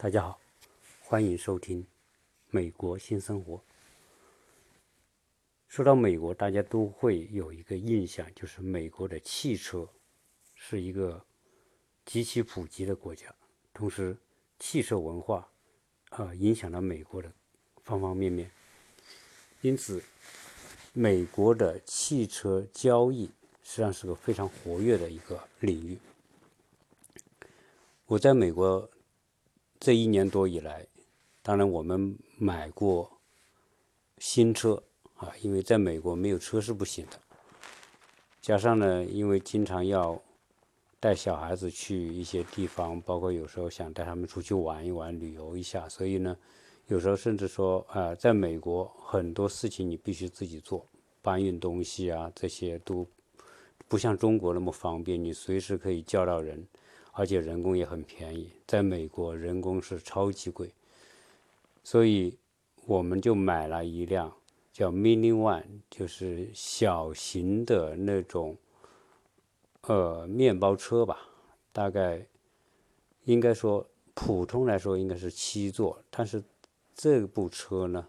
大家好，欢迎收听《美国新生活》。说到美国，大家都会有一个印象，就是美国的汽车是一个极其普及的国家，同时汽车文化啊影响了美国的方方面面，因此美国的汽车交易实际上是个非常活跃的一个领域。我在美国这一年多以来，当然我们买过新车。啊，因为在美国没有车是不行的。加上呢，因为经常要带小孩子去一些地方，包括有时候想带他们出去玩一玩、旅游一下，所以呢，有时候甚至说啊，在美国很多事情你必须自己做，搬运东西啊这些都不像中国那么方便，你随时可以叫到人，而且人工也很便宜。在美国人工是超级贵，所以我们就买了一辆。叫 Mini One，就是小型的那种，呃，面包车吧。大概应该说，普通来说应该是七座，但是这部车呢，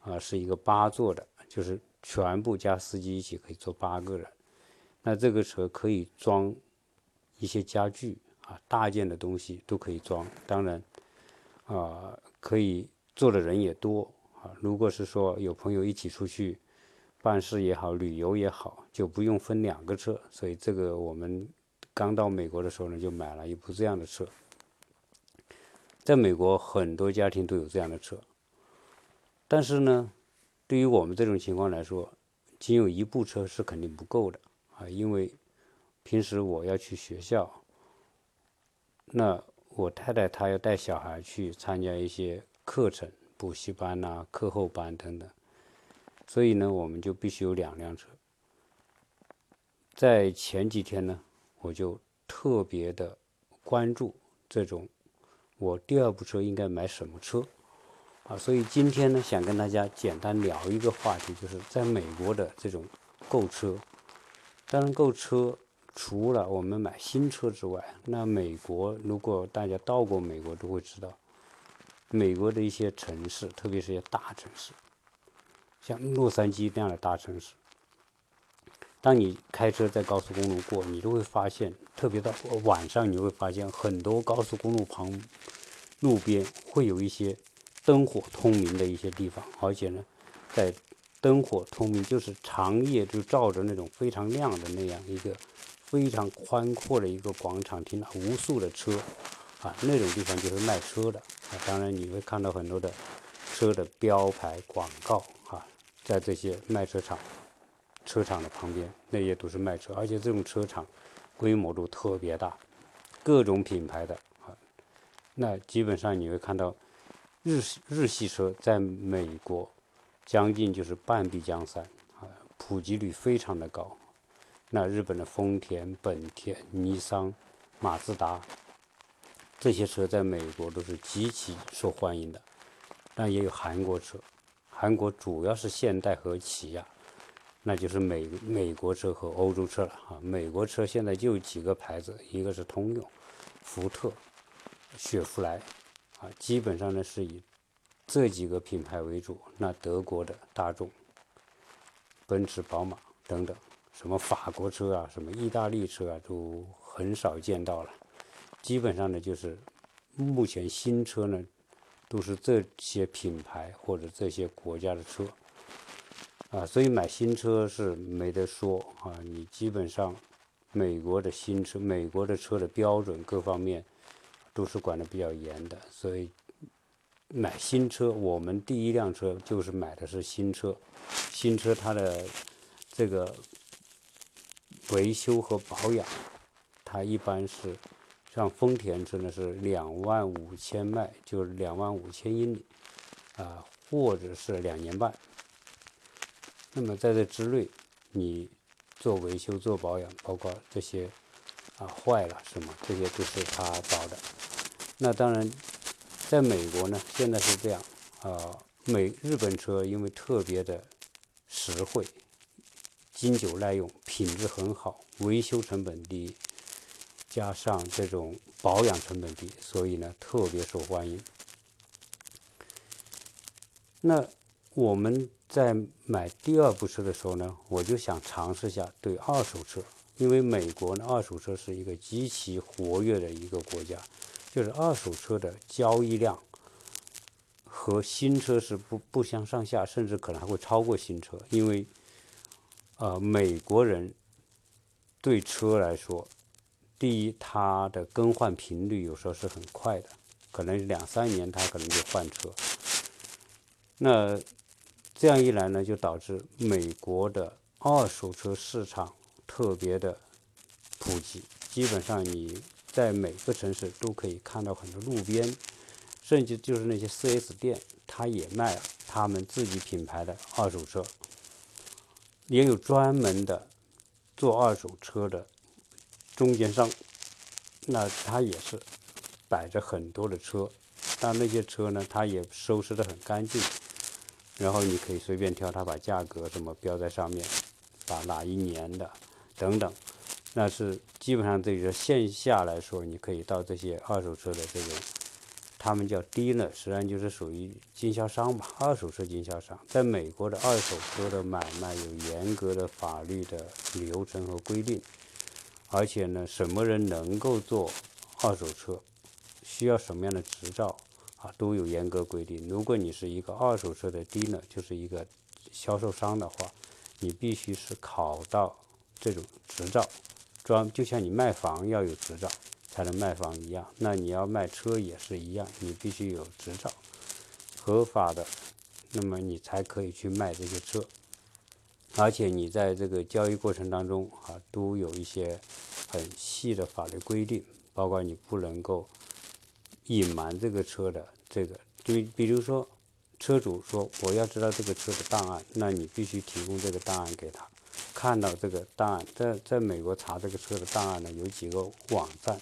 啊，是一个八座的，就是全部加司机一起可以坐八个人。那这个车可以装一些家具啊，大件的东西都可以装。当然，啊，可以坐的人也多。啊，如果是说有朋友一起出去办事也好，旅游也好，就不用分两个车。所以这个我们刚到美国的时候呢，就买了一部这样的车。在美国很多家庭都有这样的车，但是呢，对于我们这种情况来说，仅有一部车是肯定不够的啊，因为平时我要去学校，那我太太她要带小孩去参加一些课程。补习班呐，课后班等等，所以呢，我们就必须有两辆车。在前几天呢，我就特别的关注这种，我第二部车应该买什么车啊？所以今天呢，想跟大家简单聊一个话题，就是在美国的这种购车。当然，购车除了我们买新车之外，那美国如果大家到过美国，都会知道。美国的一些城市，特别是一些大城市，像洛杉矶这样的大城市，当你开车在高速公路过，你都会发现，特别到晚上，你会发现很多高速公路旁、路边会有一些灯火通明的一些地方，而且呢，在灯火通明，就是长夜就照着那种非常亮的那样一个非常宽阔的一个广场，停了无数的车。啊，那种地方就是卖车的啊，当然你会看到很多的车的标牌广告啊，在这些卖车场、车场的旁边，那些都是卖车，而且这种车场规模都特别大，各种品牌的啊，那基本上你会看到日日系车在美国将近就是半壁江山啊，普及率非常的高。那日本的丰田、本田、尼桑、马自达。这些车在美国都是极其受欢迎的，但也有韩国车。韩国主要是现代和起亚，那就是美美国车和欧洲车了啊。美国车现在就几个牌子，一个是通用、福特、雪佛兰，啊，基本上呢是以这几个品牌为主。那德国的大众、奔驰、宝马等等，什么法国车啊，什么意大利车啊，都很少见到了。基本上呢，就是目前新车呢，都是这些品牌或者这些国家的车，啊，所以买新车是没得说啊。你基本上美国的新车，美国的车的标准各方面都是管的比较严的，所以买新车，我们第一辆车就是买的是新车，新车它的这个维修和保养，它一般是。像丰田车呢是两万五千迈，就是两万五千英里，啊，或者是两年半。那么在这之内，你做维修、做保养，包括这些啊坏了什么，这些都是他包的。那当然，在美国呢，现在是这样啊，美日本车因为特别的实惠、经久耐用、品质很好，维修成本低。加上这种保养成本低，所以呢特别受欢迎。那我们在买第二部车的时候呢，我就想尝试下对二手车，因为美国呢二手车是一个极其活跃的一个国家，就是二手车的交易量和新车是不不相上下，甚至可能还会超过新车，因为呃美国人对车来说，第一它的更换频率有时候是很快的，可能两三年他可能就换车。那这样一来呢，就导致美国的二手车市场特别的普及。基本上你在每个城市都可以看到很多路边，甚至就是那些 4S 店，他也卖他们自己品牌的二手车，也有专门的做二手车的中间商，那他也是摆着很多的车，但那些车呢，他也收拾得很干净。然后你可以随便挑，他把价格什么标在上面，把哪一年的等等，那是基本上对于线下来说，你可以到这些二手车的这种，他们叫 dealer，实际上就是属于经销商吧，二手车经销商。在美国的二手车的买卖有严格的法律的流程和规定，而且呢，什么人能够做二手车，需要什么样的执照？啊，都有严格规定。如果你是一个二手车的 dealer，就是一个销售商的话，你必须是考到这种执照，专就像你卖房要有执照才能卖房一样。那你要卖车也是一样，你必须有执照，合法的，那么你才可以去卖这些车。而且你在这个交易过程当中啊，都有一些很细的法律规定，包括你不能够。隐瞒这个车的这个，就比如说，车主说我要知道这个车的档案，那你必须提供这个档案给他，看到这个档案，在在美国查这个车的档案呢，有几个网站，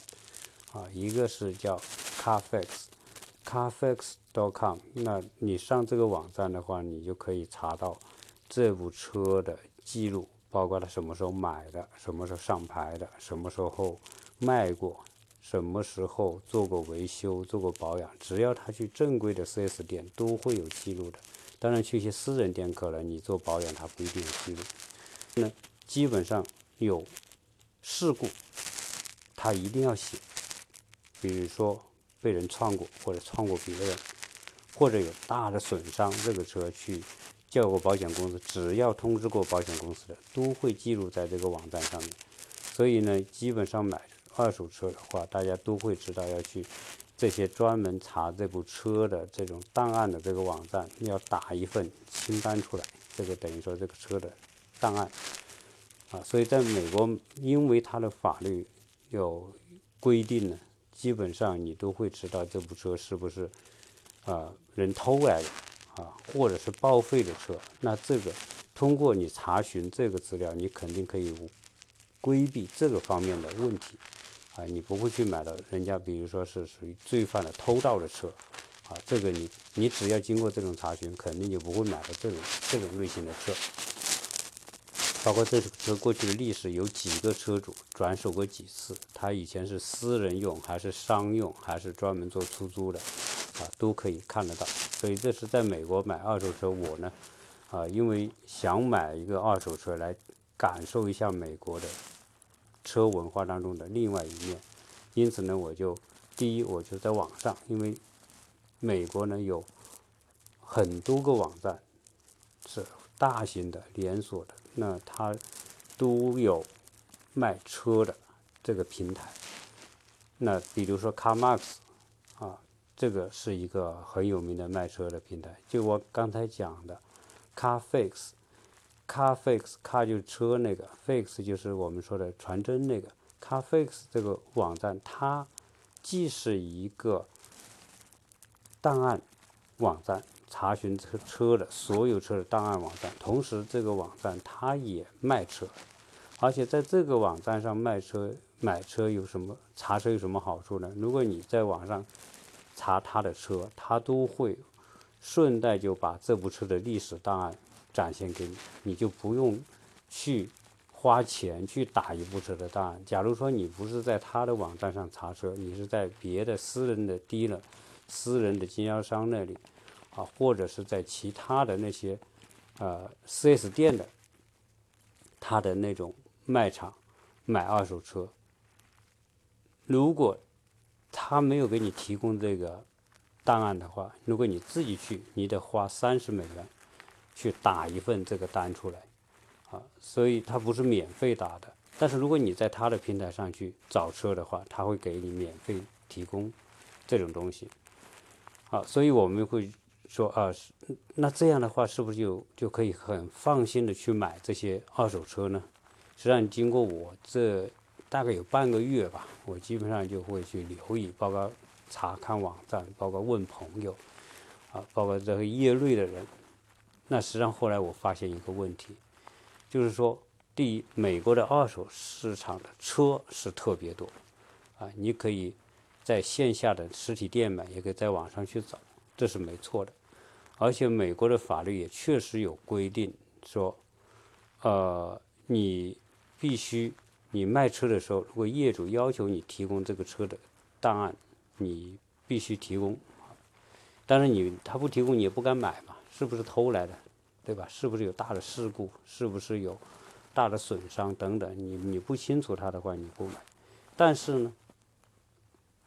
啊，一个是叫 Carfax，Carfax.com，那你上这个网站的话，你就可以查到这部车的记录，包括他什么时候买的，什么时候上牌的，什么时候卖过。什么时候做过维修、做过保养？只要他去正规的 4S 店，都会有记录的。当然，去一些私人店，可能你做保养，他不一定有记录。那基本上有事故，他一定要写。比如说被人撞过，或者撞过别人，或者有大的损伤，这个车去叫过保险公司，只要通知过保险公司的，都会记录在这个网站上面。所以呢，基本上买。二手车的话，大家都会知道要去这些专门查这部车的这种档案的这个网站，要打一份清单出来。这个等于说这个车的档案啊，所以在美国，因为它的法律有规定呢，基本上你都会知道这部车是不是啊人偷来的啊，或者是报废的车。那这个通过你查询这个资料，你肯定可以规避这个方面的问题。啊，你不会去买到人家，比如说是属于罪犯的偷盗的车，啊，这个你你只要经过这种查询，肯定就不会买到这种这种类型的车。包括这车过去的历史，有几个车主转手过几次，他以前是私人用还是商用，还是专门做出租的，啊，都可以看得到。所以这是在美国买二手车，我呢，啊，因为想买一个二手车来感受一下美国的。车文化当中的另外一面，因此呢，我就第一，我就在网上，因为美国呢有很多个网站是大型的连锁的，那它都有卖车的这个平台。那比如说 CarMax 啊，这个是一个很有名的卖车的平台。就我刚才讲的 Carfax。Carfax，car 就是车那个，Fix 就是我们说的传真那个。Carfax 这个网站，它既是一个档案网站，查询车车的所有车的档案网站，同时这个网站它也卖车，而且在这个网站上卖车、买车有什么查车有什么好处呢？如果你在网上查他的车，他都会顺带就把这部车的历史档案。展现给你，你就不用去花钱去打一部车的档案。假如说你不是在他的网站上查车，你是在别的私人的低了、私人的经销商那里，啊，或者是在其他的那些呃 4S 店的他的那种卖场买二手车，如果他没有给你提供这个档案的话，如果你自己去，你得花三十美元去打一份这个单出来。啊，所以它不是免费打的，但是如果你在他的平台上去找车的话，他会给你免费提供这种东西。好，所以我们会说啊，那这样的话是不是就就可以很放心的去买这些二手车呢？实际上，经过我这大概有半个月吧，我基本上就会去留意，包括查看网站，包括问朋友，啊，包括这个业内的人。那实际上后来我发现一个问题。就是说，第一，美国的二手市场的车是特别多，啊，你可以在线下的实体店买，也可以在网上去找，这是没错的。而且美国的法律也确实有规定，说，呃，你必须你卖车的时候，如果业主要求你提供这个车的档案，你必须提供。但是你他不提供，你也不敢买嘛，是不是偷来的？对吧？是不是有大的事故？是不是有大的损伤等等？你你不清楚他的话，你不买。但是呢，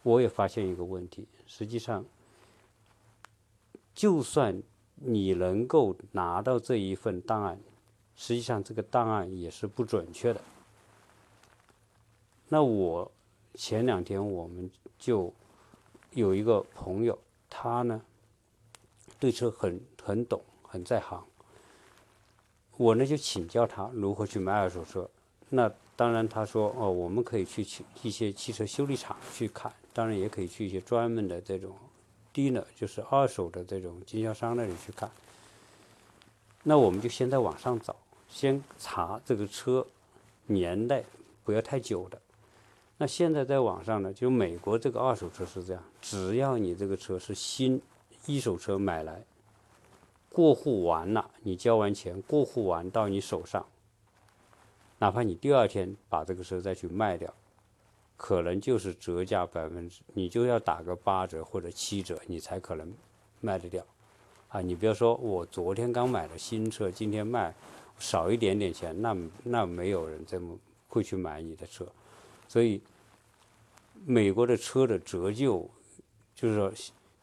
我也发现一个问题，实际上，就算你能够拿到这一份档案，实际上这个档案也是不准确的。那我前两天我们就有一个朋友，他呢对车很很懂，很在行。我呢就请教他如何去买二手车，那当然他说哦，我们可以去去一些汽车修理厂去看，当然也可以去一些专门的这种 dealer，就是二手的这种经销商那里去看。那我们就先在网上找，先查这个车年代不要太久的。那现在在网上呢，就美国这个二手车是这样，只要你这个车是新一手车买来。过户完了，你交完钱，过户完到你手上，哪怕你第二天把这个车再去卖掉，可能就是折价百分之，你就要打个八折或者七折，你才可能卖得掉。啊，你不要说我昨天刚买的新车，今天卖少一点点钱，那那没有人这么会去买你的车。所以，美国的车的折旧，就是说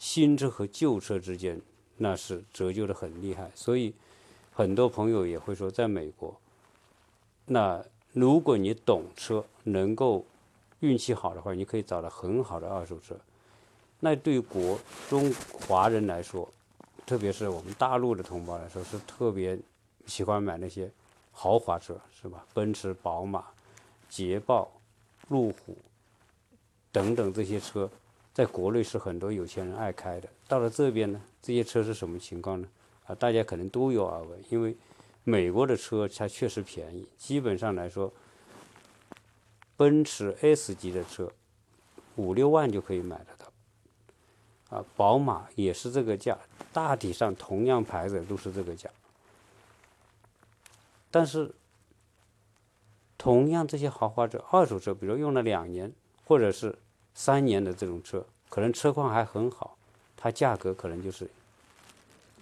新车和旧车之间。那是折旧的很厉害，所以很多朋友也会说，在美国，那如果你懂车，能够运气好的话，你可以找到很好的二手车。那对国中华人来说，特别是我们大陆的同胞来说，是特别喜欢买那些豪华车，是吧？奔驰、宝马、捷豹、路虎等等这些车。在国内是很多有钱人爱开的，到了这边呢，这些车是什么情况呢？啊，大家可能都有耳闻，因为美国的车它确实便宜，基本上来说，奔驰 S 级的车五六万就可以买得到，啊，宝马也是这个价，大体上同样牌子都是这个价，但是同样这些豪华车、二手车，比如用了两年，或者是。三年的这种车，可能车况还很好，它价格可能就是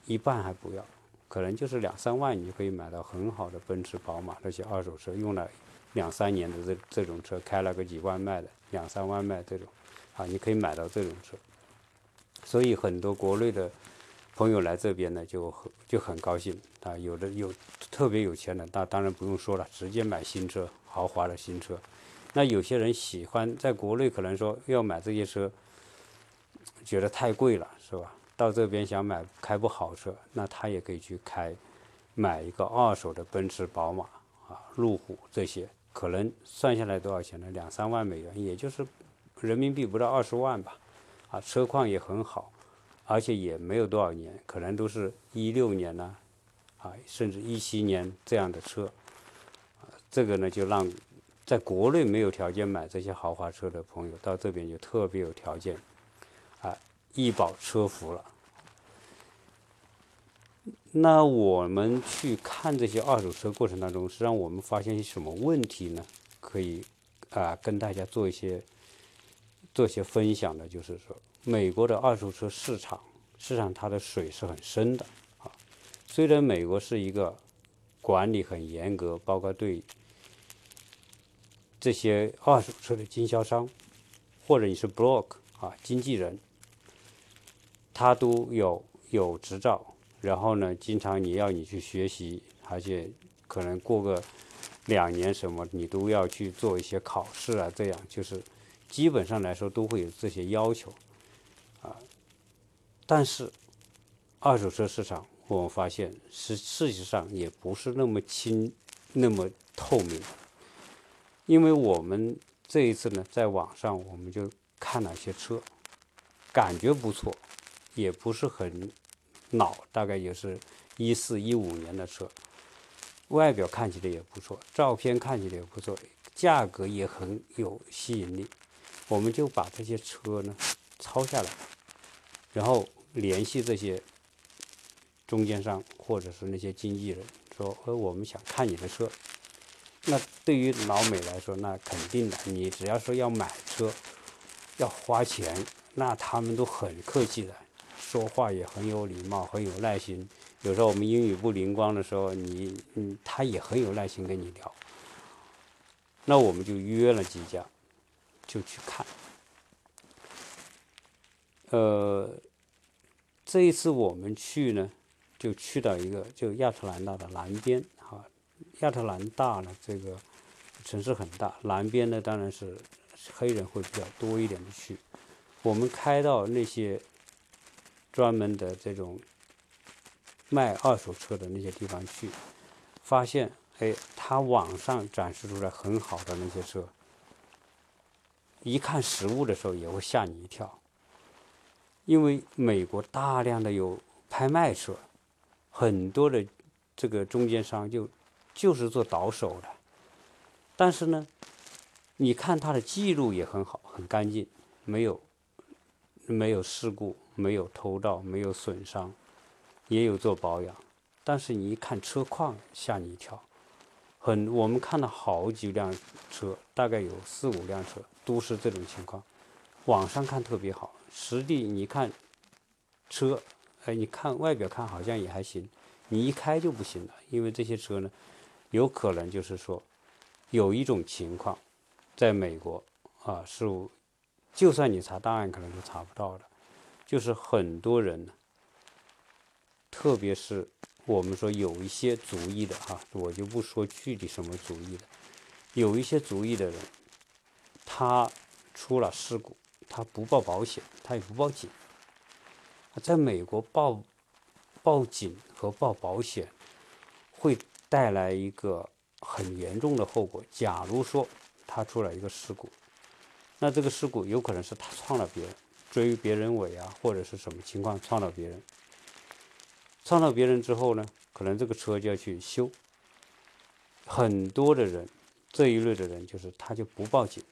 一半还不要，可能就是两三万，你就可以买到很好的奔驰、宝马那些二手车，用了两三年的这这种车，开了个几万卖的，两三万卖这种，啊，你可以买到这种车。所以很多国内的朋友来这边呢，就就很高兴啊，有的有特别有钱的，那当然不用说了，直接买新车，豪华的新车。那有些人喜欢在国内，可能说要买这些车，觉得太贵了，是吧？到这边想买开部好车，那他也可以去开，买一个二手的奔驰、宝马啊、路虎这些，可能算下来多少钱呢？两三万美元，也就是人民币不到二十万吧。啊，车况也很好，而且也没有多少年，可能都是一六年呢，啊，甚至一七年这样的车。这个呢就让。在国内没有条件买这些豪华车的朋友，到这边就特别有条件，啊，一保车服了。那我们去看这些二手车过程当中，实际上我们发现一些什么问题呢？可以啊，跟大家做一些做一些分享的，就是说，美国的二手车市场，实际上它的水是很深的啊。虽然美国是一个管理很严格，包括对这些二手车的经销商，或者你是 broker 啊经纪人，他都有有执照。然后呢，经常你要你去学习，而且可能过个两年什么，你都要去做一些考试啊，这样就是基本上来说都会有这些要求啊。但是二手车市场，我们发现是事实上也不是那么清、那么透明，因为我们这一次呢，在网上我们就看了一些车，感觉不错，也不是很。老大概也是一四一五年的车，外表看起来也不错，照片看起来也不错，价格也很有吸引力。我们就把这些车呢抄下来，然后联系这些中间商或者是那些经纪人，说：“呃，我们想看你的车。”那对于老美来说，那肯定的，你只要说要买车，要花钱，那他们都很客气的。说话也很有礼貌，很有耐心。有时候我们英语不灵光的时候，你，嗯，他也很有耐心跟你聊。那我们就约了几家，就去看。呃，这一次我们去呢，就去到一个就亚特兰大的南边啊。亚特兰大呢，这个城市很大，南边呢当然是黑人会比较多一点的去。我们开到那些。专门的这种卖二手车的那些地方去，发现，哎，他网上展示出来很好的那些车，一看实物的时候也会吓你一跳，因为美国大量的有拍卖车，很多的这个中间商就就是做倒手的，但是呢，你看他的记录也很好，很干净，没有没有事故。没有偷盗，没有损伤，也有做保养，但是你一看车况，吓你一跳。很，我们看了好几辆车，大概有四五辆车，都是这种情况。网上看特别好，实地你看车，哎，你看外表看好像也还行，你一开就不行了，因为这些车呢，有可能就是说，有一种情况，在美国啊，是，就算你查档案，可能都查不到的。就是很多人呢，特别是我们说有一些族裔的哈，我就不说具体什么族裔的，有一些族裔的人，他出了事故，他不报保险，他也不报警。在美国报报警和报保险，会带来一个很严重的后果。假如说他出了一个事故，那这个事故有可能是他撞了别人。追别人尾啊，或者是什么情况撞到别人，撞到别人之后呢，可能这个车就要去修。很多的人，这一类的人就是他就不报警，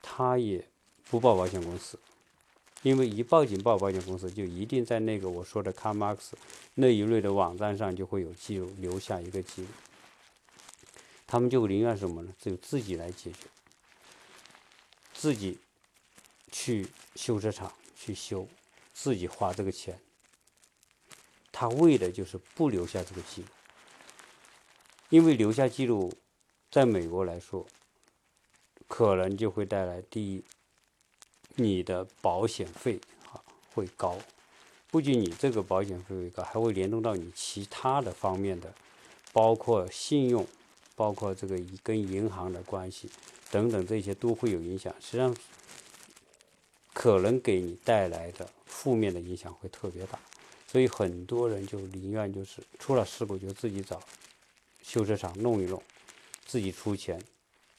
他也不报保险公司，因为一报警报保险公司，就一定在那个我说的 CarMax 那一类的网站上就会有记录，留下一个记录。他们就宁愿什么呢？就自己来解决，自己。去修车厂去修，自己花这个钱，他为的就是不留下这个记录，因为留下记录，在美国来说，可能就会带来第一，你的保险费啊会高，不仅你这个保险费会高，还会联动到你其他的方面的，包括信用，包括这个跟银行的关系等等这些都会有影响，实际上。可能给你带来的负面的影响会特别大，所以很多人就宁愿就是出了事故就自己找修车厂弄一弄，自己出钱，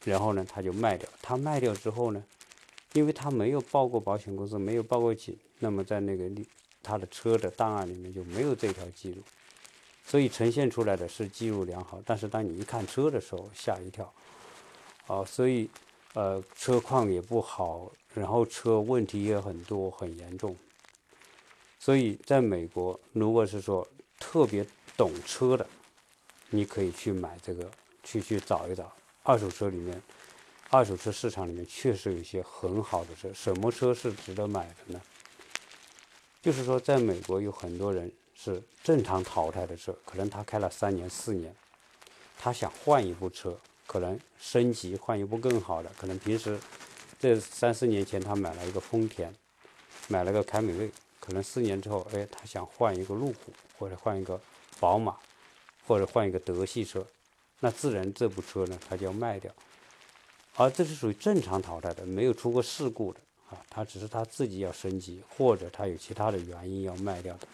然后呢他就卖掉。他卖掉之后呢，因为他没有报过保险公司，没有报过警，那么在那个他的车的档案里面就没有这条记录，所以呈现出来的是记录良好，但是当你一看车的时候吓一跳，啊，所以呃车况也不好。然后车问题也很多，很严重。所以在美国，如果是说特别懂车的，你可以去买这个，去去找一找二手车里面，二手车市场里面确实有一些很好的车。什么车是值得买的呢？就是说，在美国有很多人是正常淘汰的车，可能他开了三年四年，他想换一部车，可能升级换一部更好的，可能平时这三四年前他买了一个丰田，买了个凯美瑞。可能四年之后，哎，他想换一个路虎，或者换一个宝马，或者换一个德系车，那自然这部车呢，他就要卖掉。而这是属于正常淘汰的，没有出过事故的啊，他只是他自己要升级，或者他有其他的原因要卖掉的。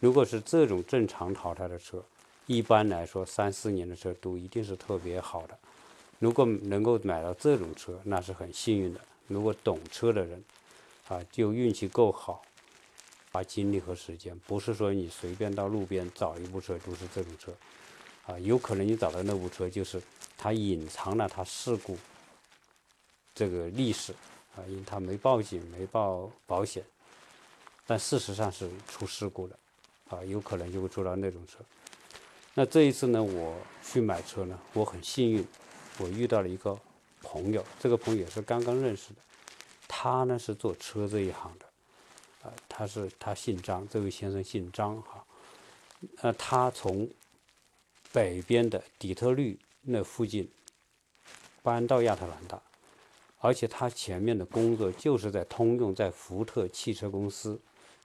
如果是这种正常淘汰的车，一般来说三四年的车都一定是特别好的。如果能够买到这种车，那是很幸运的。如果懂车的人，啊，就运气够好。花精力和时间，不是说你随便到路边找一部车都是这种车，啊，有可能你找到那部车就是它隐藏了它事故这个历史，啊，因为它没报警没报保险，但事实上是出事故的，啊，有可能就会出到那种车。那这一次呢，我去买车呢，我很幸运，我遇到了一个朋友，这个朋友也是刚刚认识的，他呢是做车这一行的。啊，他是他姓张，这位先生姓张哈，呃，他从北边的底特律那附近搬到亚特兰大，而且他前面的工作就是在通用在福特汽车公司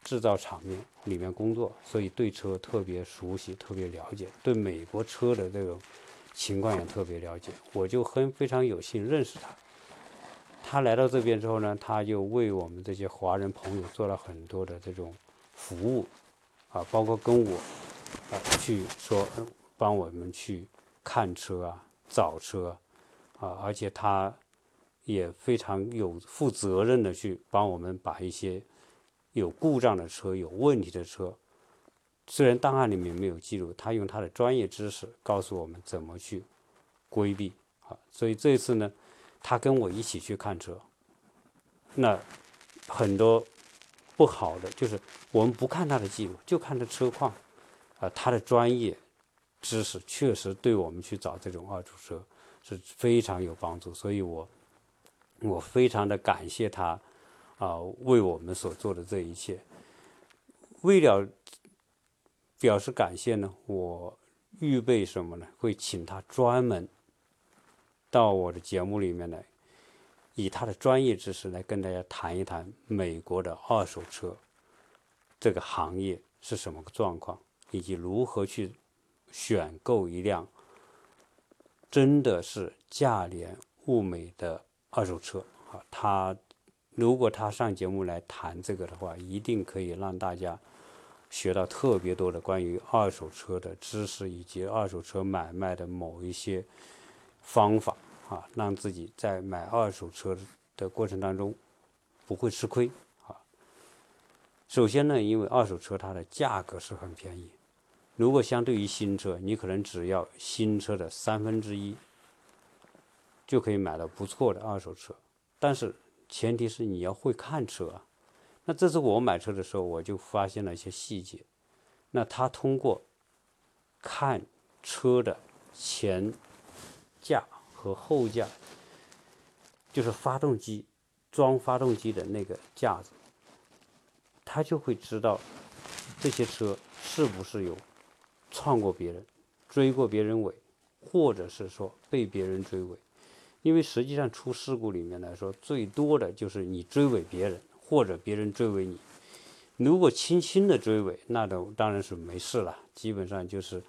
制造厂面里面工作，所以对车特别熟悉，特别了解，对美国车的这种情况也特别了解，我就很非常有幸认识他。他来到这边之后呢，他就为我们这些华人朋友做了很多的这种服务，啊，包括跟我啊去说帮我们去看车啊、找车啊，而且他也非常有负责任的去帮我们把一些有故障的车、有问题的车，虽然档案里面没有记录，他用他的专业知识告诉我们怎么去规避啊，所以这一次呢。他跟我一起去看车，那很多不好的就是我们不看他的记录，就看他车况，啊，他的专业知识确实对我们去找这种二手车是非常有帮助，所以我我非常的感谢他啊为我们所做的这一切。为了表示感谢呢，我预备什么呢？会请他专门。到我的节目里面来，以他的专业知识来跟大家谈一谈美国的二手车这个行业是什么个状况，以及如何去选购一辆真的是价廉物美的二手车啊！他如果他上节目来谈这个的话，一定可以让大家学到特别多的关于二手车的知识，以及二手车买卖的某一些。方法啊，让自己在买二手车的过程当中不会吃亏啊。首先呢，因为二手车它的价格是很便宜，如果相对于新车，你可能只要新车的三分之一就可以买到不错的二手车。但是前提是你要会看车啊。那这次我买车的时候，我就发现了一些细节。那他通过看车的前。架和后架，就是发动机装发动机的那个架子，他就会知道这些车是不是有撞过别人、追过别人尾，或者是说被别人追尾。因为实际上出事故里面来说，最多的就是你追尾别人，或者别人追尾你。如果轻轻的追尾，那都当然是没事了，基本上就是。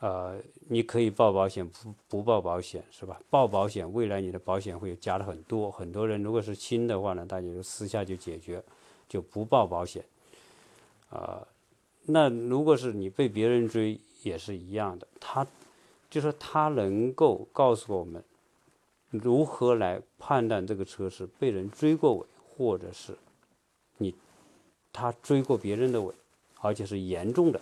呃，你可以报保险，不不报保险是吧？报保险，未来你的保险会加的很多。很多人如果是轻的话呢，大家就私下就解决，就不报保险。啊，那如果是你被别人追也是一样的，他就说他能够告诉我们如何来判断这个车是被人追过尾，或者是你他追过别人的尾，而且是严重的。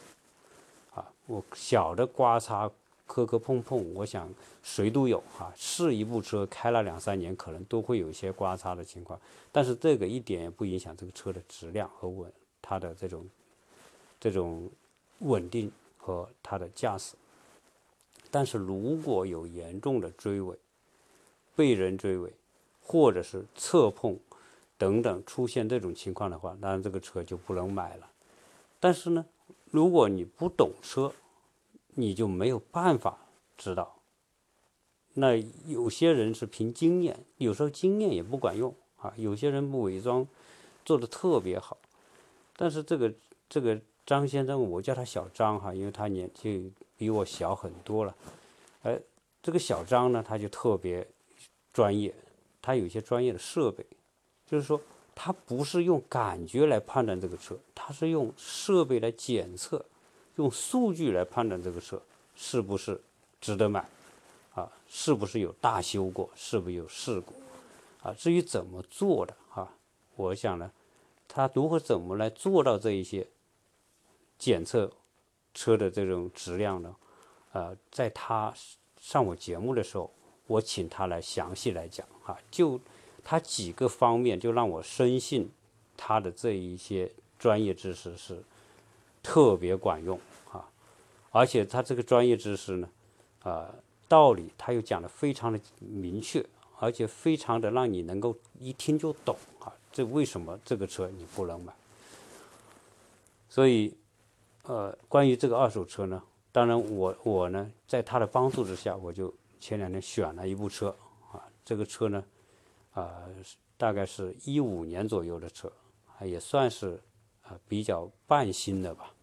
啊我小的刮擦、磕磕碰碰，我想谁都有哈。是一部车开了两三年，可能都会有一些刮擦的情况，但是这个一点也不影响这个车的质量和稳，它的这种这种稳定和他的驾驶。但是如果有严重的追尾、被人追尾，或者是侧碰等等出现这种情况的话，当然这个车就不能买了。但是呢，如果你不懂车，你就没有办法知道。那有些人是凭经验，有时候经验也不管用啊。有些人不伪装做的特别好，但是这个这个张先生，我叫他小张哈，因为他年纪。比我小很多了，哎，这个小张呢，他就特别专业，他有一些专业的设备，就是说他不是用感觉来判断这个车，他是用设备来检测，用数据来判断这个车是不是值得买，啊，是不是有大修过，是不是有事故，啊，至于怎么做的啊，我想呢，他如何怎么来做到这一些检测？车的这种质量呢，呃，在他上我节目的时候，我请他来详细来讲啊，就他几个方面，就让我深信他的这一些专业知识是特别管用啊，而且他这个专业知识呢，啊，道理他又讲的非常的明确，而且非常的让你能够一听就懂啊，这为什么这个车你不能买？所以。呃，关于这个二手车呢，当然我我呢，在他的帮助之下，我就前两天选了一部车啊，这个车呢，啊，大概是一五年左右的车，也算是啊比较半新的吧，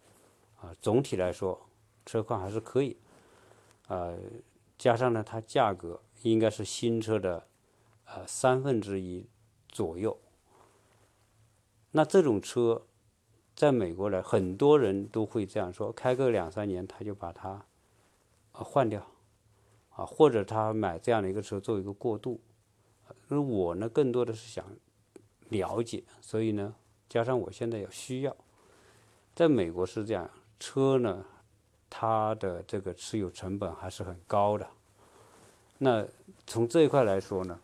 啊，总体来说车况还是可以，呃，加上呢，它价格应该是新车的呃三分之一左右，那这种车。在美国来，很多人都会这样说：开个两三年，他就把它换掉，啊，或者他买这样的一个车做一个过渡。那我呢，更多的是想了解，所以呢，加上我现在有需要，在美国是这样，车呢，它的这个持有成本还是很高的。那从这一块来说呢，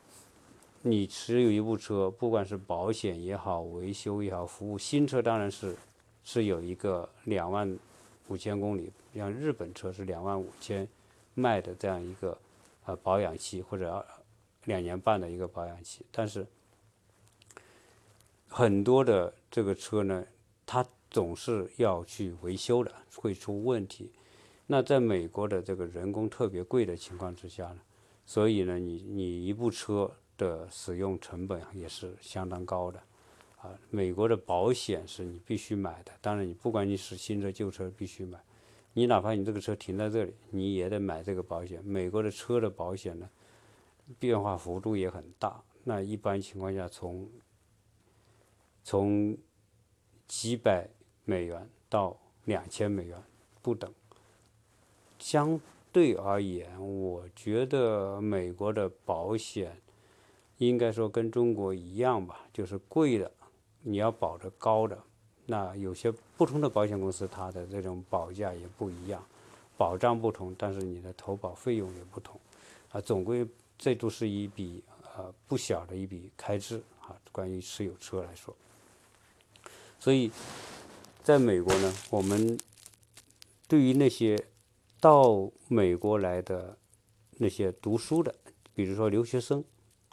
你持有一部车，不管是保险也好，维修也好，服务新车当然是。是有一个两万五千公里，像日本车是两万五千卖的这样一个呃保养期或者两年半的一个保养期，但是很多的这个车呢，它总是要去维修的，会出问题。那在美国的这个人工特别贵的情况之下呢，所以呢，你你一部车的使用成本也是相当高的。啊，美国的保险是你必须买的。当然，你不管你是新车旧车，必须买。你哪怕你这个车停在这里，你也得买这个保险。美国的车的保险呢，变化幅度也很大。那一般情况下，从从几百美元到两千美元不等。相对而言，我觉得美国的保险应该说跟中国一样吧，就是贵的。你要保的高的，那有些不同的保险公司，它的这种保价也不一样，保障不同，但是你的投保费用也不同，啊，总归这都是一笔呃不小的一笔开支啊。关于持有车来说，所以在美国呢，我们对于那些到美国来的那些读书的，比如说留学生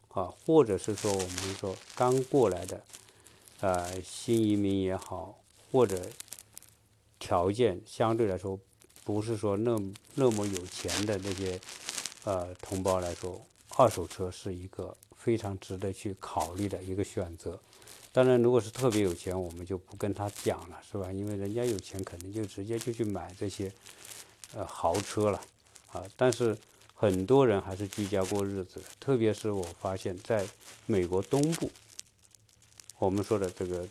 啊，或者是说我们说刚过来的。呃，新移民也好，或者条件相对来说不是说那那么有钱的那些呃同胞来说，二手车是一个非常值得去考虑的一个选择。当然，如果是特别有钱，我们就不跟他讲了，是吧？因为人家有钱，肯定就直接就去买这些呃豪车了啊。但是很多人还是居家过日子，特别是我发现在美国东部。我们说的这个，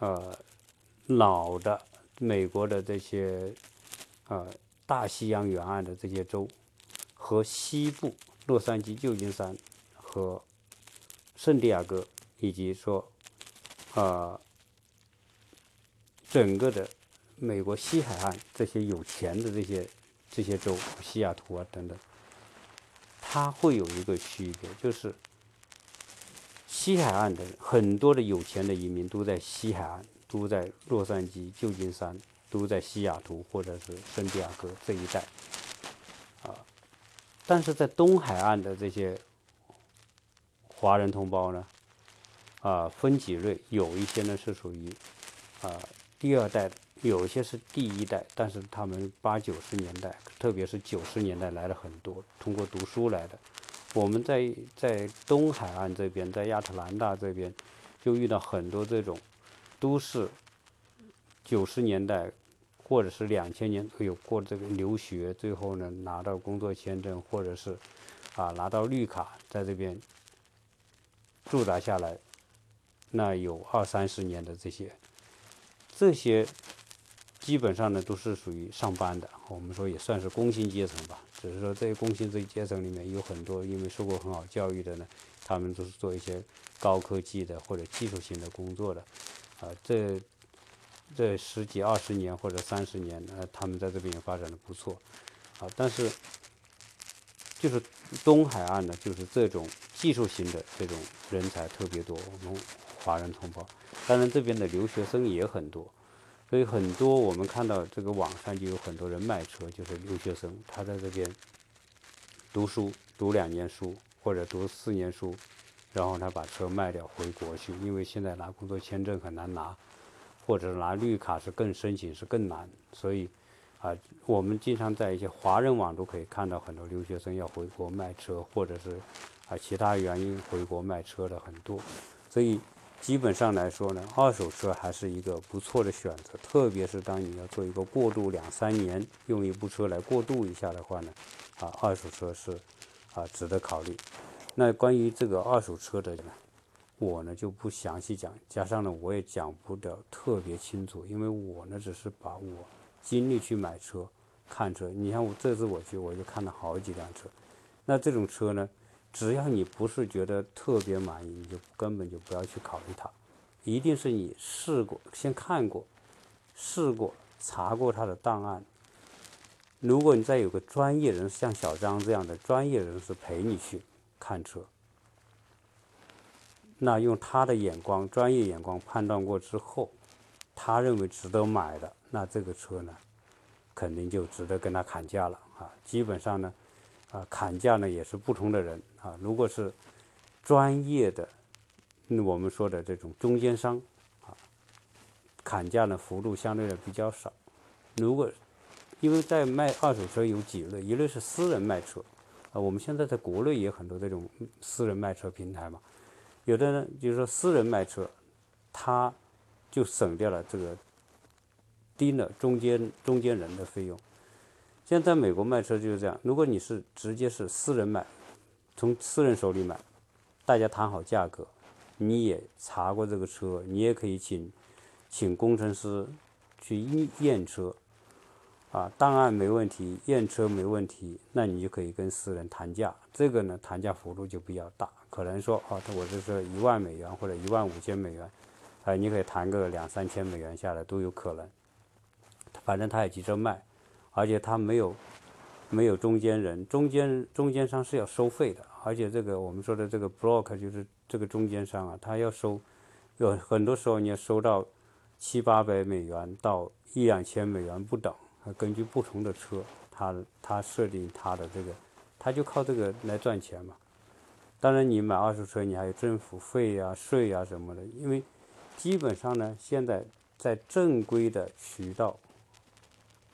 呃，老的美国的这些，呃，大西洋沿岸的这些州，和西部洛杉矶、旧金山和圣地亚哥，以及说，呃，整个的美国西海岸这些有钱的这些这些州，西雅图啊等等，它会有一个区别，就是。西海岸的很多的有钱的移民都在西海岸，都在洛杉矶、旧金山都在西雅图或者是圣地亚哥这一带，但是在东海岸的这些华人同胞呢，啊，分几类，有一些呢是属于啊第二代，有一些是第一代，但是他们八九十年代，特别是九十年代来了很多，通过读书来的。我们在在东海岸这边，在亚特兰大这边，就遇到很多这种都是九十年代。或者是两千年有过这个留学，最后呢拿到工作签证，或者是啊拿到绿卡，在这边驻扎下来，那有二三十年的这些，这些基本上呢都是属于上班的，我们说也算是工薪阶层吧。只是说这些工薪这阶层里面有很多因为受过很好教育的呢，他们都是做一些高科技的或者技术型的工作的，啊这。这十几二十年或者三十年，呃，他们在这边也发展的不错，啊，但是就是东海岸呢，就是这种技术型的这种人才特别多，我们华人同胞，当然这边的留学生也很多，所以很多我们看到这个网上就有很多人卖车，就是留学生，他在这边读书读两年书或者读四年书，然后他把车卖掉回国去，因为现在拿工作签证很难拿。或者拿绿卡是更申请是更难，所以啊，我们经常在一些华人网都可以看到很多留学生要回国卖车，或者是啊其他原因回国卖车的很多，所以基本上来说呢，二手车还是一个不错的选择，特别是当你要做一个过渡两三年，用一部车来过渡一下的话呢，啊，二手车是啊值得考虑。那关于这个二手车的呢？我呢就不详细讲，加上呢我也讲不了特别清楚，因为我呢只是把我经历去买车、看车。你像我这次我去，我就看了好几辆车。那这种车呢，只要你不是觉得特别满意，你就根本就不要去考虑它。一定是你试过、先看过、试过、查过它的档案。如果你再有个专业人士，像小张这样的专业人士陪你去看车。那用他的眼光、专业眼光判断过之后，他认为值得买的，那这个车呢，肯定就值得跟他砍价了啊。基本上呢，啊，砍价呢也是不同的人啊。如果是专业的，我们说的这种中间商啊，砍价呢幅度相对的比较少。如果因为在卖二手车有几类，一类是私人卖车啊，我们现在在国内也很多这种私人卖车平台嘛。有的人就是说私人卖车，他就省掉了这个低了中间中间人的费用。现在美国卖车就是这样，如果你是直接是私人买，从私人手里买，大家谈好价格，你也查过这个车，你也可以请请工程师去验验车，啊，档案没问题，验车没问题，那你就可以跟私人谈价，这个呢谈价幅度就比较大。可能说啊，我这是一万美元或者一万五千美元，啊，你可以谈个两三千美元下来都有可能。反正他也急着卖，而且他没有没有中间人，中间中间商是要收费的，而且这个我们说的这个 broker 就是这个中间商啊，他要收，有很多时候你要收到七八百美元到一两千美元不等，根据不同的车，他他设定他的这个，他就靠这个来赚钱嘛。当然，你买二手车，你还有政府费呀、税呀什么的。因为基本上呢，现在在正规的渠道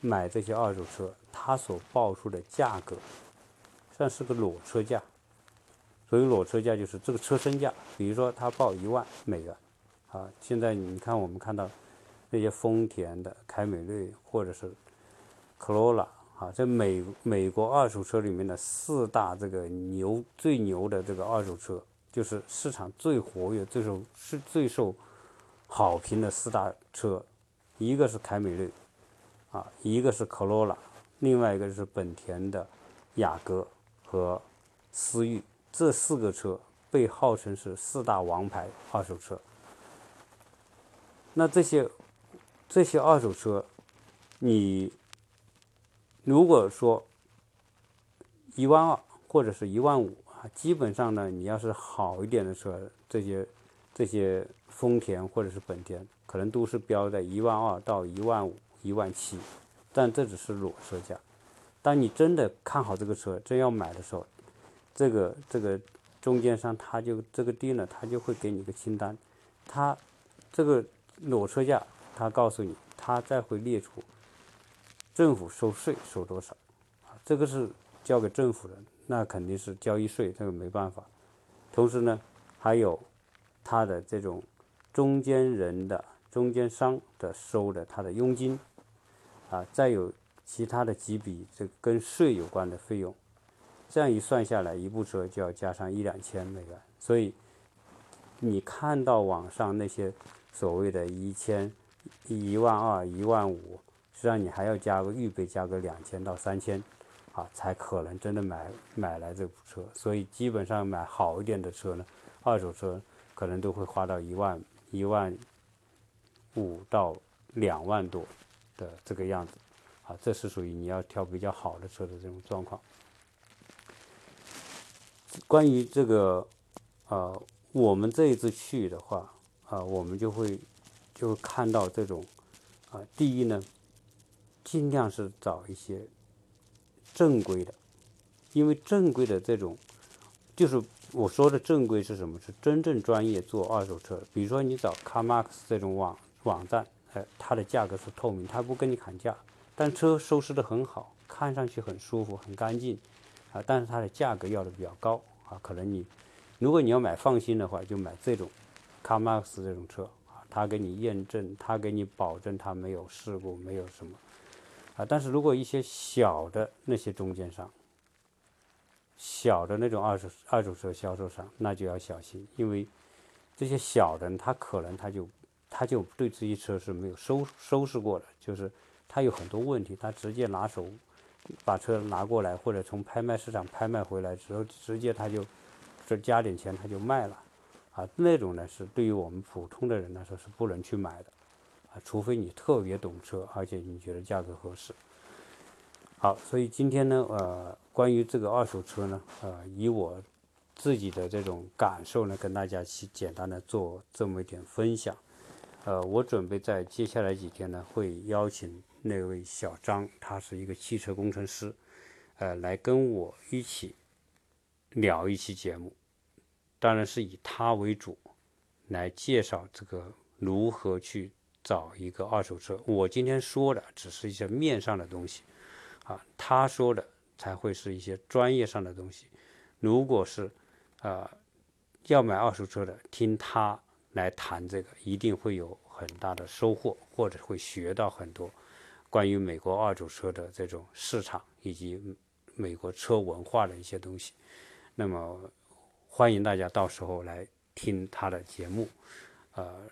买这些二手车，它所报出的价格算是个裸车价。所以裸车价就是这个车身价。比如说，他报一万美元，啊，现在你看我们看到那些丰田的凯美瑞或者是 c o r o l a。啊，在美美国二手车里面的四大这个牛最牛的这个二手车，就是市场最活跃、最受是最受好评的四大车，一个是凯美瑞，啊，一个是科罗拉，另外一个是本田的雅阁和思域，这四个车被号称是四大王牌二手车。那这些这些二手车，你。如果说一万二或者是一万五啊，基本上呢，你要是好一点的车，这些这些丰田或者是本田，可能都是标在一万二到一万五、一万七，但这只是裸车价。当你真的看好这个车，真要买的时候，这个这个中间商他就这个店呢，他就会给你一个清单，他这个裸车价，他告诉你，他再会列出政府收税收多少，啊，这个是交给政府的，那肯定是交易税，这个没办法。同时呢，还有他的这种中间人的中间商的收的他的佣金，啊，再有其他的几笔这跟税有关的费用，这样一算下来，一部车就要加上一两千美元。所以你看到网上那些所谓的一千、一万二、一万五，实际上你还要加个预备，加个两千到三千。啊，才可能真的买买来这部车，所以基本上买好一点的车呢，二手车可能都会花到一万一万五到两万多的这个样子，啊，这是属于你要挑比较好的车的这种状况。关于这个，呃，我们这一次去的话，啊，我们就会就看到这种，啊，第一呢，尽量是找一些。正规的，因为正规的这种，就是我说的正规是什么？是真正专业做二手车。比如说你找 CarMax 这种网网站，哎，它的价格是透明，它不跟你砍价，但车收拾的很好，看上去很舒服、很干净，啊，但是它的价格要的比较高啊。可能你如果你要买放心的话，就买这种 CarMax 这种车啊，它给你验证，它给你保证它没有事故，没有什么。啊，但是如果一些小的那些中间商，小的那种二手二手车销售商，那就要小心，因为这些小的他可能他就他就对这些车是没有收收拾过的，就是他有很多问题，他直接拿手把车拿过来，或者从拍卖市场拍卖回来之后，直接他就这加点钱他就卖了，啊，那种呢是对于我们普通的人来说是不能去买的。啊，除非你特别懂车，而且你觉得价格合适。好，所以今天呢，呃，关于这个二手车呢，呃，以我自己的这种感受呢，跟大家去简单的做这么一点分享。呃，我准备在接下来几天呢，会邀请那位小张，他是一个汽车工程师，呃，来跟我一起聊一期节目，当然是以他为主，来介绍这个如何去。找一个二手车，我今天说的只是一些面上的东西，啊，他说的才会是一些专业上的东西。如果是，呃，要买二手车的，听他来谈这个，一定会有很大的收获，或者会学到很多关于美国二手车的这种市场以及美国车文化的一些东西。那么，欢迎大家到时候来听他的节目，呃。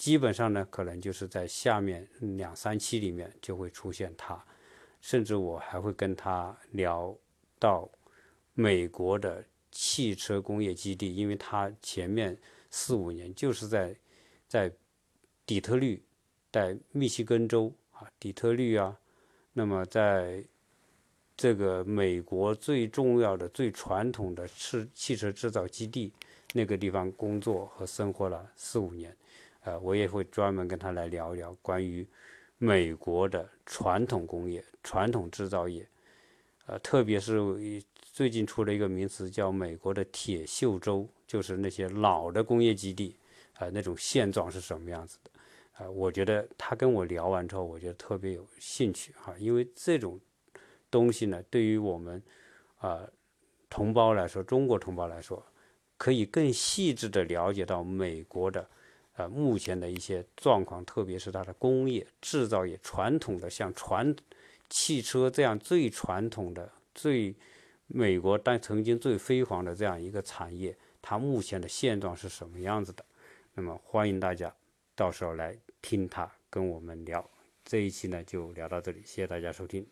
基本上呢，可能就是在下面两三期里面就会出现他，甚至我还会跟他聊到美国的汽车工业基地，因为他前面四五年就是在在底特律，在密西根州啊，底特律啊，那么在这个美国最重要的、最传统的汽汽车制造基地那个地方工作和生活了四五年。呃，我也会专门跟他来聊一聊关于美国的传统工业、传统制造业，呃，特别是最近出了一个名词叫“美国的铁锈州”，就是那些老的工业基地，呃，那种现状是什么样子的？呃，我觉得他跟我聊完之后，我觉得特别有兴趣哈，因为这种东西呢，对于我们啊同胞来说，中国同胞来说，可以更细致的了解到美国的。呃，目前的一些状况，特别是它的工业制造业，传统的像传汽车这样最传统的、最美国但曾经最辉煌的这样一个产业，它目前的现状是什么样子的？那么欢迎大家到时候来听他跟我们聊。这一期呢就聊到这里，谢谢大家收听。